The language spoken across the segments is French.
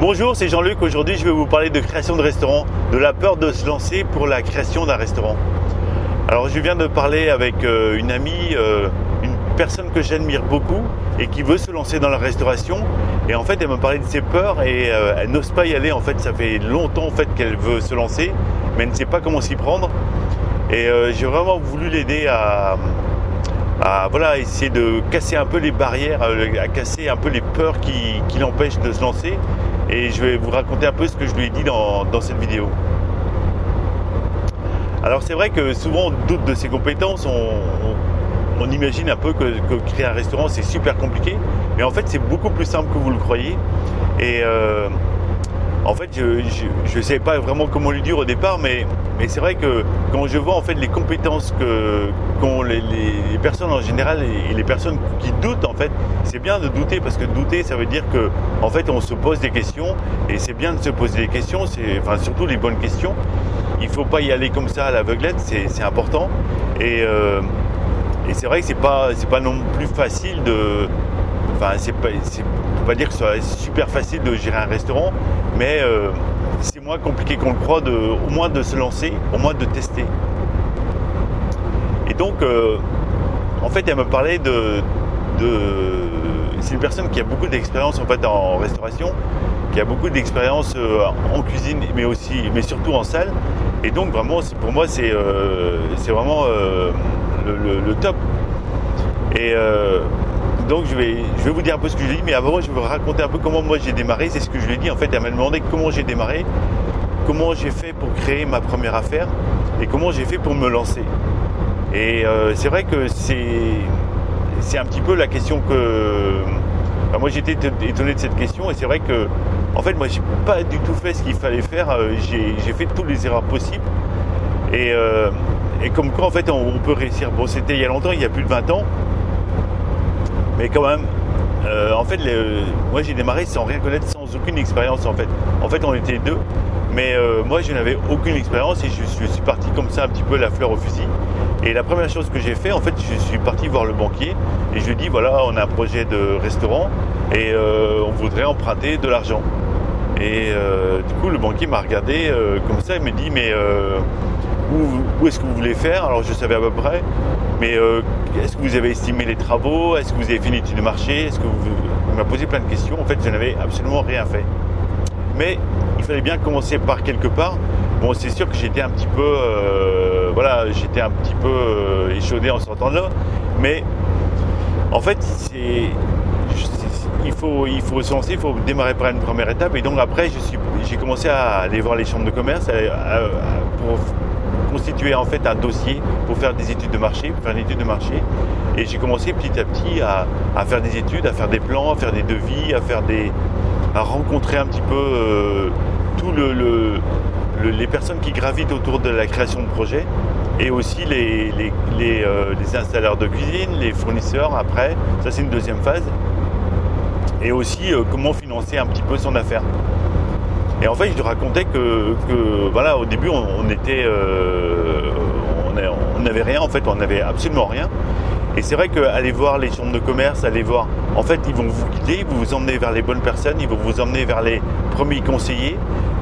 Bonjour, c'est Jean-Luc. Aujourd'hui, je vais vous parler de création de restaurant, de la peur de se lancer pour la création d'un restaurant. Alors, je viens de parler avec euh, une amie, euh, une personne que j'admire beaucoup et qui veut se lancer dans la restauration. Et en fait, elle m'a parlé de ses peurs et euh, elle n'ose pas y aller. En fait, ça fait longtemps en fait qu'elle veut se lancer, mais elle ne sait pas comment s'y prendre. Et j'ai vraiment voulu l'aider à, essayer de casser un peu les barrières, à casser un peu les peurs qui l'empêchent de se lancer et je vais vous raconter un peu ce que je lui ai dit dans, cette vidéo. Alors c'est vrai que souvent on doute de ses compétences, on, imagine un peu que, créer un restaurant c'est super compliqué, mais en fait c'est beaucoup plus simple que vous le croyez. Et euh, en fait, je ne sais pas vraiment comment lui dire au départ, mais, mais c'est vrai que quand je vois en fait les compétences que qu'ont les, personnes en général et, les personnes qui doutent, en fait, c'est bien de douter parce que douter, ça veut dire que en fait, on se pose des questions et c'est bien de se poser des questions, c'est enfin surtout les bonnes questions. Il faut pas y aller comme ça à l'aveuglette, c'est important. Et, euh, et c'est vrai que c'est pas c'est pas non plus facile de Enfin, c'est pas, peut pas dire que ce soit super facile de gérer un restaurant, mais euh, c'est moins compliqué qu'on le croit, de, au moins de se lancer, au moins de tester. Et donc, euh, en fait, elle me parlait de, c'est une personne qui a beaucoup d'expérience en fait en restauration, qui a beaucoup d'expérience euh, en cuisine, mais aussi, mais surtout en salle. Et donc vraiment, pour moi, c'est vraiment le, top. Et donc je vais, je vais vous dire un peu ce que je lui ai dit, mais avant je vais vous raconter un peu comment moi j'ai démarré. C'est ce que je lui ai dit. En fait, elle m'a demandé comment j'ai démarré, comment j'ai fait pour créer ma première affaire et comment j'ai fait pour me lancer. Et euh, c'est vrai que c'est, un petit peu la question que. moi j'étais étonné de cette question et c'est vrai que en fait moi j'ai pas du tout fait ce qu'il fallait faire. Euh, j'ai, fait toutes les erreurs possibles. Et, euh, et comme quoi en fait on, on peut réussir. Bon c'était il y a longtemps, il y a plus de 20 ans. Mais quand même, euh, en fait, moi j'ai démarré sans rien connaître, sans aucune expérience en fait. En fait, on était deux, mais euh, moi je n'avais aucune expérience et je, suis parti comme ça un petit peu la fleur au fusil. Et la première chose que j'ai fait, en fait, je suis parti voir le banquier et je lui ai dit voilà, on a un projet de restaurant et euh, on voudrait emprunter de l'argent. Et du coup, le banquier m'a regardé comme ça et me dit mais où, est-ce que vous voulez faire Alors je savais à peu près, mais euh, est-ce que vous avez estimé les travaux? Est-ce que vous avez fait une de marché Est-ce que vous, il m'a posé plein de questions. En fait, je n'avais absolument rien fait. Mais il fallait bien commencer par quelque part. Bon, c'est sûr que j'étais un petit peu, euh, voilà, j'étais un petit peu euh, échaudé en sortant de là, mais en fait, il faut, il faut se lancer, il faut démarrer par une première étape. Et donc après, j'ai commencé à aller voir les chambres de commerce pour constituer en fait un dossier pour faire des études de marché, pour faire une étude de marché. Et j'ai commencé petit à petit à, faire des études, à faire des plans, à faire des devis, à faire des, à rencontrer un petit peu euh, le, les personnes qui gravitent autour de la création de projets et aussi les, les, euh, installeurs de cuisine, les fournisseurs après. Ça c'est une deuxième phase. Et aussi euh, comment financer un petit peu son affaire. Et en fait, je lui racontais que, voilà, au début, euh, on n'avait rien. En fait, on n'avait absolument rien. Et c'est vrai qu'aller voir les chambres de commerce, aller voir, en fait, ils vont vous guider, ils vont vous emmener vers les bonnes personnes, ils vont vous emmener vers les premiers conseillers,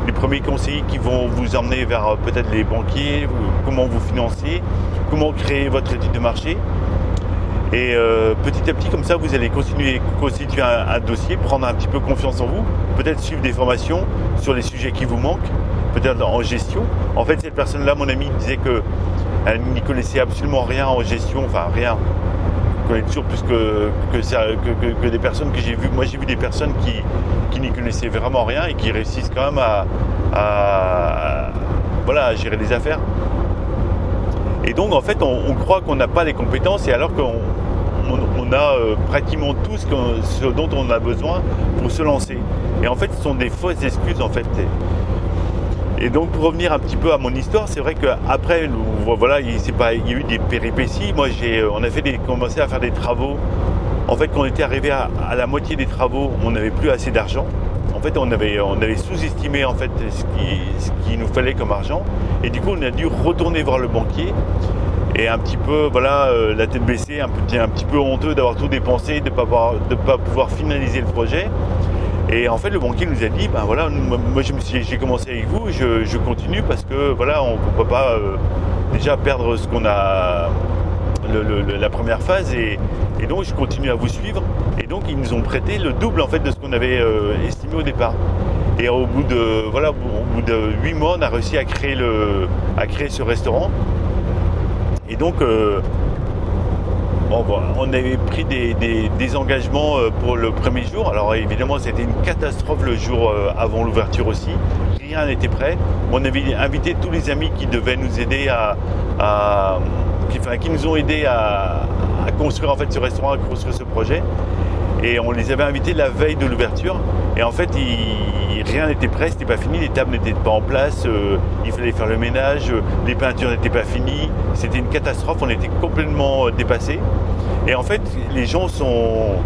les premiers conseillers qui vont vous emmener vers euh, peut-être les banquiers, comment vous financer, comment créer votre étude de marché. Et euh, petit à petit, comme ça, vous allez continuer constituer un, dossier, prendre un petit peu confiance en vous, peut-être suivre des formations sur les sujets qui vous manquent, peut-être en gestion. En fait, cette personne-là, mon ami, disait qu'elle n'y connaissait absolument rien en gestion, enfin rien. Elle connaît toujours plus que, que, des personnes que j'ai vues. Moi, j'ai vu des personnes qui, qui n'y connaissaient vraiment rien et qui réussissent quand même à, voilà, à gérer des affaires. Et donc, en fait, on, croit qu'on n'a pas les compétences, et alors qu'on on, a euh, pratiquement tout ce, dont on a besoin pour se lancer. Et en fait, ce sont des fausses excuses, en fait. Et donc, pour revenir un petit peu à mon histoire, c'est vrai qu'après, voilà, il, y a eu des péripéties. Moi, euh, on a fait commencé à faire des travaux. En fait, quand on était arrivé à, la moitié des travaux, on n'avait plus assez d'argent en fait, on avait, on avait sous-estimé en fait ce qui, nous fallait comme argent. Et du coup, on a dû retourner voir le banquier et un petit peu, voilà, euh, la tête baissée, un petit, peu honteux d'avoir tout dépensé, de ne pas, pas pouvoir finaliser le projet. Et en fait, le banquier nous a dit, ben voilà, moi j'ai commencé avec vous, je, continue parce que voilà, on ne peut pas euh, déjà perdre ce qu'on a la première phase et, donc je continue à vous suivre. Et donc ils nous ont prêté le double en fait de ce qu'on avait euh, estimé au départ. Et au bout de voilà, au bout de 8 mois, on a réussi à créer le, à créer ce restaurant. Et donc euh, on avait pris des, engagements euh, pour le premier jour. Alors évidemment, c'était une catastrophe le jour avant l'ouverture aussi. Rien n'était prêt. On avait invité tous les amis qui devaient nous aider à, qui, nous ont aidés à, construire en fait ce restaurant, à construire ce projet. Et on les avait invités la veille de l'ouverture. Et en fait, rien n'était prêt, c'était pas fini, les tables n'étaient pas en place, euh, il fallait faire le ménage, les peintures n'étaient pas finies. C'était une catastrophe, on était complètement dépassés. Et en fait, les gens sont.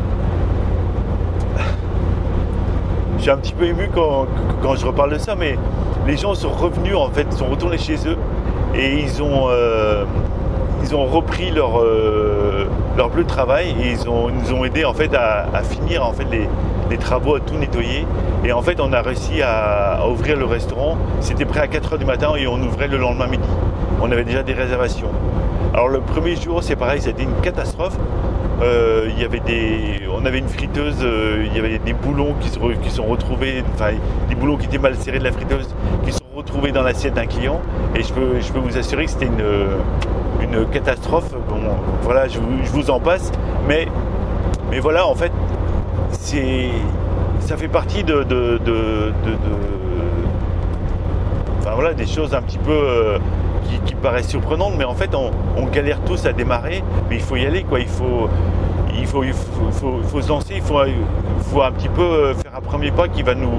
Je suis un petit peu ému quand, je reparle de ça, mais les gens sont revenus, en fait, sont retournés chez eux et ils ont, euh, ils ont repris leur, euh, leur bleu de travail et ils, ont, nous ont aidés en fait à, finir en fait les, travaux, à tout nettoyer. Et en fait, on a réussi à, ouvrir le restaurant. C'était prêt à 4h du matin et on ouvrait le lendemain midi. On avait déjà des réservations. Alors le premier jour, c'est pareil, c'était une catastrophe. Euh, il y avait des, on avait une friteuse, euh, il y avait des boulons qui, qui sont retrouvés, enfin des boulons qui étaient mal serrés de la friteuse, qui sont retrouvés dans l'assiette d'un client. Et je peux, je peux vous assurer que c'était une, une catastrophe. Bon, voilà, je vous, en passe. Mais, mais voilà, en fait, c'est, ça fait partie de, de, enfin voilà, des choses un petit peu euh, qui, paraît surprenante, mais en fait, on, galère tous à démarrer, mais il faut y aller, quoi. Il faut, il faut, il faut, se lancer, il faut, faut un petit peu euh, faire un premier pas qui va nous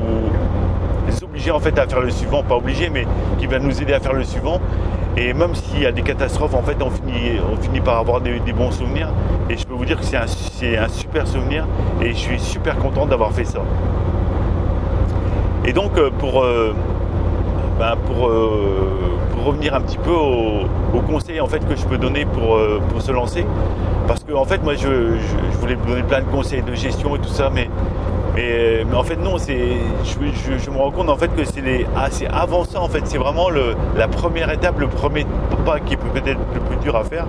obliger en fait à faire le suivant, pas obligé, mais qui va nous aider à faire le suivant. Et même s'il y a des catastrophes, en fait, on finit, on finit par avoir des, bons souvenirs. Et je peux vous dire que c'est un, super souvenir et je suis super content d'avoir fait ça. Et donc, euh, pour, euh, ben, pour, revenir un petit peu aux, conseils en fait, que je peux donner pour, euh, se lancer. Parce que en fait, moi, je, voulais vous donner plein de conseils de gestion et tout ça, mais, mais, en fait, non, je, me rends compte en fait que c'est, assez avant ça, en fait, c'est vraiment la première étape, le premier pas qui peut peut-être le plus dur à faire.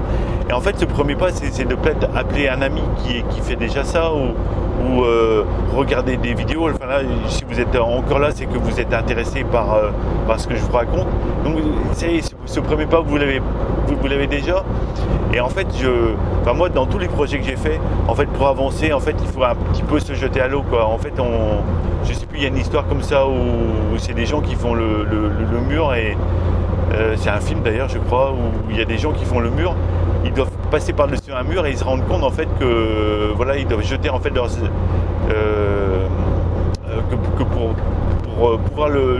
Et en fait, ce premier pas, c'est, de peut-être appeler un ami qui, qui fait déjà ça ou euh, regarder des vidéos. Enfin là, si vous êtes encore là, c'est que vous êtes intéressé par, euh, par ce que je vous raconte. Donc c'est ce premier pas, vous l'avez vous, l'avez déjà. Et en fait, je, enfin moi, dans tous les projets que j'ai fait, en fait, pour avancer, en fait, il faut un petit peu se jeter à l'eau. En fait, on, je sais plus, il y a une histoire comme ça où, c'est des gens qui font le, mur et euh, c'est un film d'ailleurs, je crois, où il y a des gens qui font le mur ils doivent passer par-dessus un mur et ils se rendent compte en fait que voilà ils doivent jeter en fait leurs euh, que, pour, pour, euh, pouvoir le,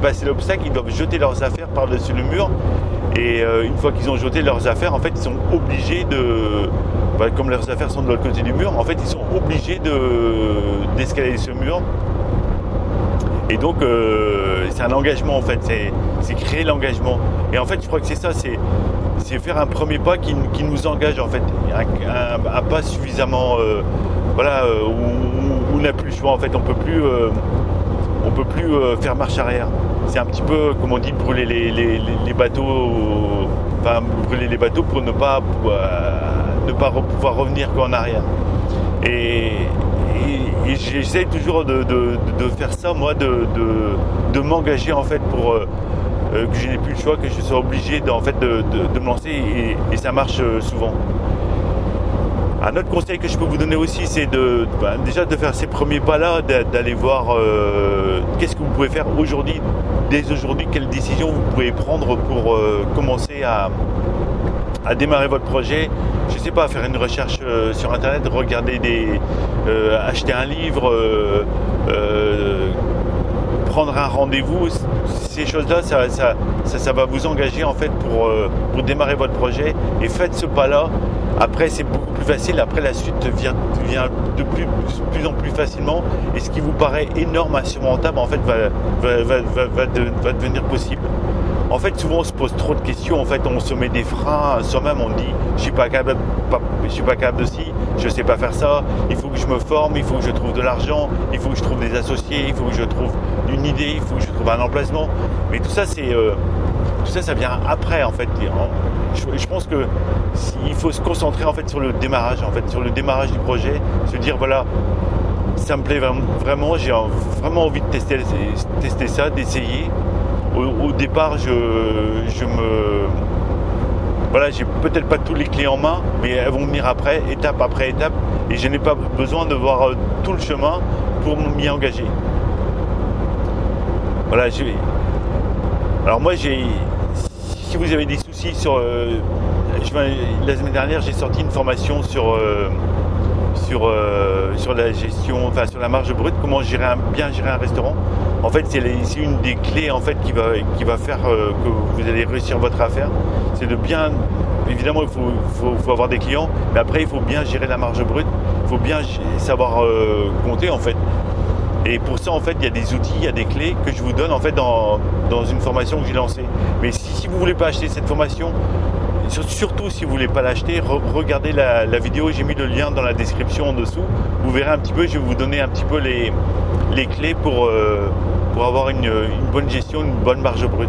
passer l'obstacle ils doivent jeter leurs affaires par-dessus le mur. Et euh, une fois qu'ils ont jeté leurs affaires en fait ils sont obligés de bah, comme leurs affaires sont de l'autre côté du mur en fait ils sont obligés de d'escalader ce mur et donc, c'est un engagement en fait, c'est créer l'engagement. Et en fait, je crois que c'est ça, c'est faire un premier pas qui, nous engage en fait, un, pas suffisamment, euh, voilà, euh, où, on n'a plus le choix en fait, on peut plus, euh, on peut plus faire marche arrière. C'est un petit peu, comme on dit, brûler les, bateaux, brûler les bateaux pour ne pas, ne pas pouvoir revenir qu'en arrière. Et, j'essaie toujours de, faire ça, moi, de, m'engager en fait pour euh, que je n'ai plus le choix, que je sois obligé de, en fait, de, me lancer et, ça marche euh, souvent. Un autre conseil que je peux vous donner aussi, c'est ben, déjà de faire ces premiers pas-là, d'aller voir euh, qu'est-ce que vous pouvez faire aujourd'hui, dès aujourd'hui, quelles décisions vous pouvez prendre pour commencer à, démarrer votre projet. Je ne sais pas, faire une recherche sur internet, regarder des, acheter un livre, prendre un rendez-vous, ces choses-là, ça, va vous engager en fait euh, pour, démarrer votre projet. Et faites ce pas-là. Après, c'est beaucoup plus facile. Après, la suite vient, vient de plus, plus, en plus facilement. Et ce qui vous paraît énorme, insurmontable, en fait, va, va, devenir possible. En fait, souvent on se pose trop de questions. En fait, on se met des freins soi-même. On dit, je suis pas capable, je suis pas capable de ci, je sais pas faire ça. Il faut que je me forme, il faut que je trouve de l'argent, il faut que je trouve des associés, il faut que je trouve une idée, il faut que je trouve un emplacement. Mais tout ça, c'est euh, tout ça, vient après en fait. Je, pense que faut se concentrer en fait sur le démarrage, en fait, sur le démarrage du projet, se dire voilà, ça me plaît vraiment, j'ai vraiment envie de tester, tester ça, d'essayer. Au, départ, je, me voilà, j'ai peut-être pas tous les clés en main, mais elles vont venir après, étape après étape, et je n'ai pas besoin de voir euh, tout le chemin pour m'y engager. Voilà, je... alors moi j'ai, si vous avez des soucis sur, euh, la semaine dernière j'ai sorti une formation sur euh, sur, euh, sur la gestion, enfin sur la marge brute, comment gérer bien gérer un restaurant. En fait, c'est une des clés en fait qui va, qui va faire euh, que vous allez réussir votre affaire. C'est de bien, évidemment, il faut, faut, avoir des clients, mais après, il faut bien gérer la marge brute. Il faut bien savoir euh, compter en fait. Et pour ça, en fait, il y a des outils, il y a des clés que je vous donne en fait dans, dans une formation que j'ai lancée. Mais si, si vous voulez pas acheter cette formation, Surtout si vous voulez pas l'acheter, regardez la, vidéo, j'ai mis le lien dans la description en dessous. Vous verrez un petit peu, je vais vous donner un petit peu les, clés pour, euh, avoir une bonne gestion, une bonne marge brute.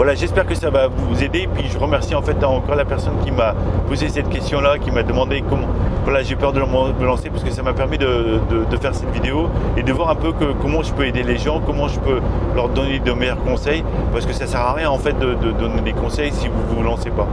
Voilà, j'espère que ça va vous aider. Puis je remercie en fait encore la personne qui m'a posé cette question-là, qui m'a demandé comment. Voilà, j'ai peur de me lancer parce que ça m'a permis de, faire cette vidéo et de voir un peu comment je peux aider les gens, comment je peux leur donner de meilleurs conseils. Parce que ça sert à rien en fait de, donner des conseils si vous ne vous lancez pas.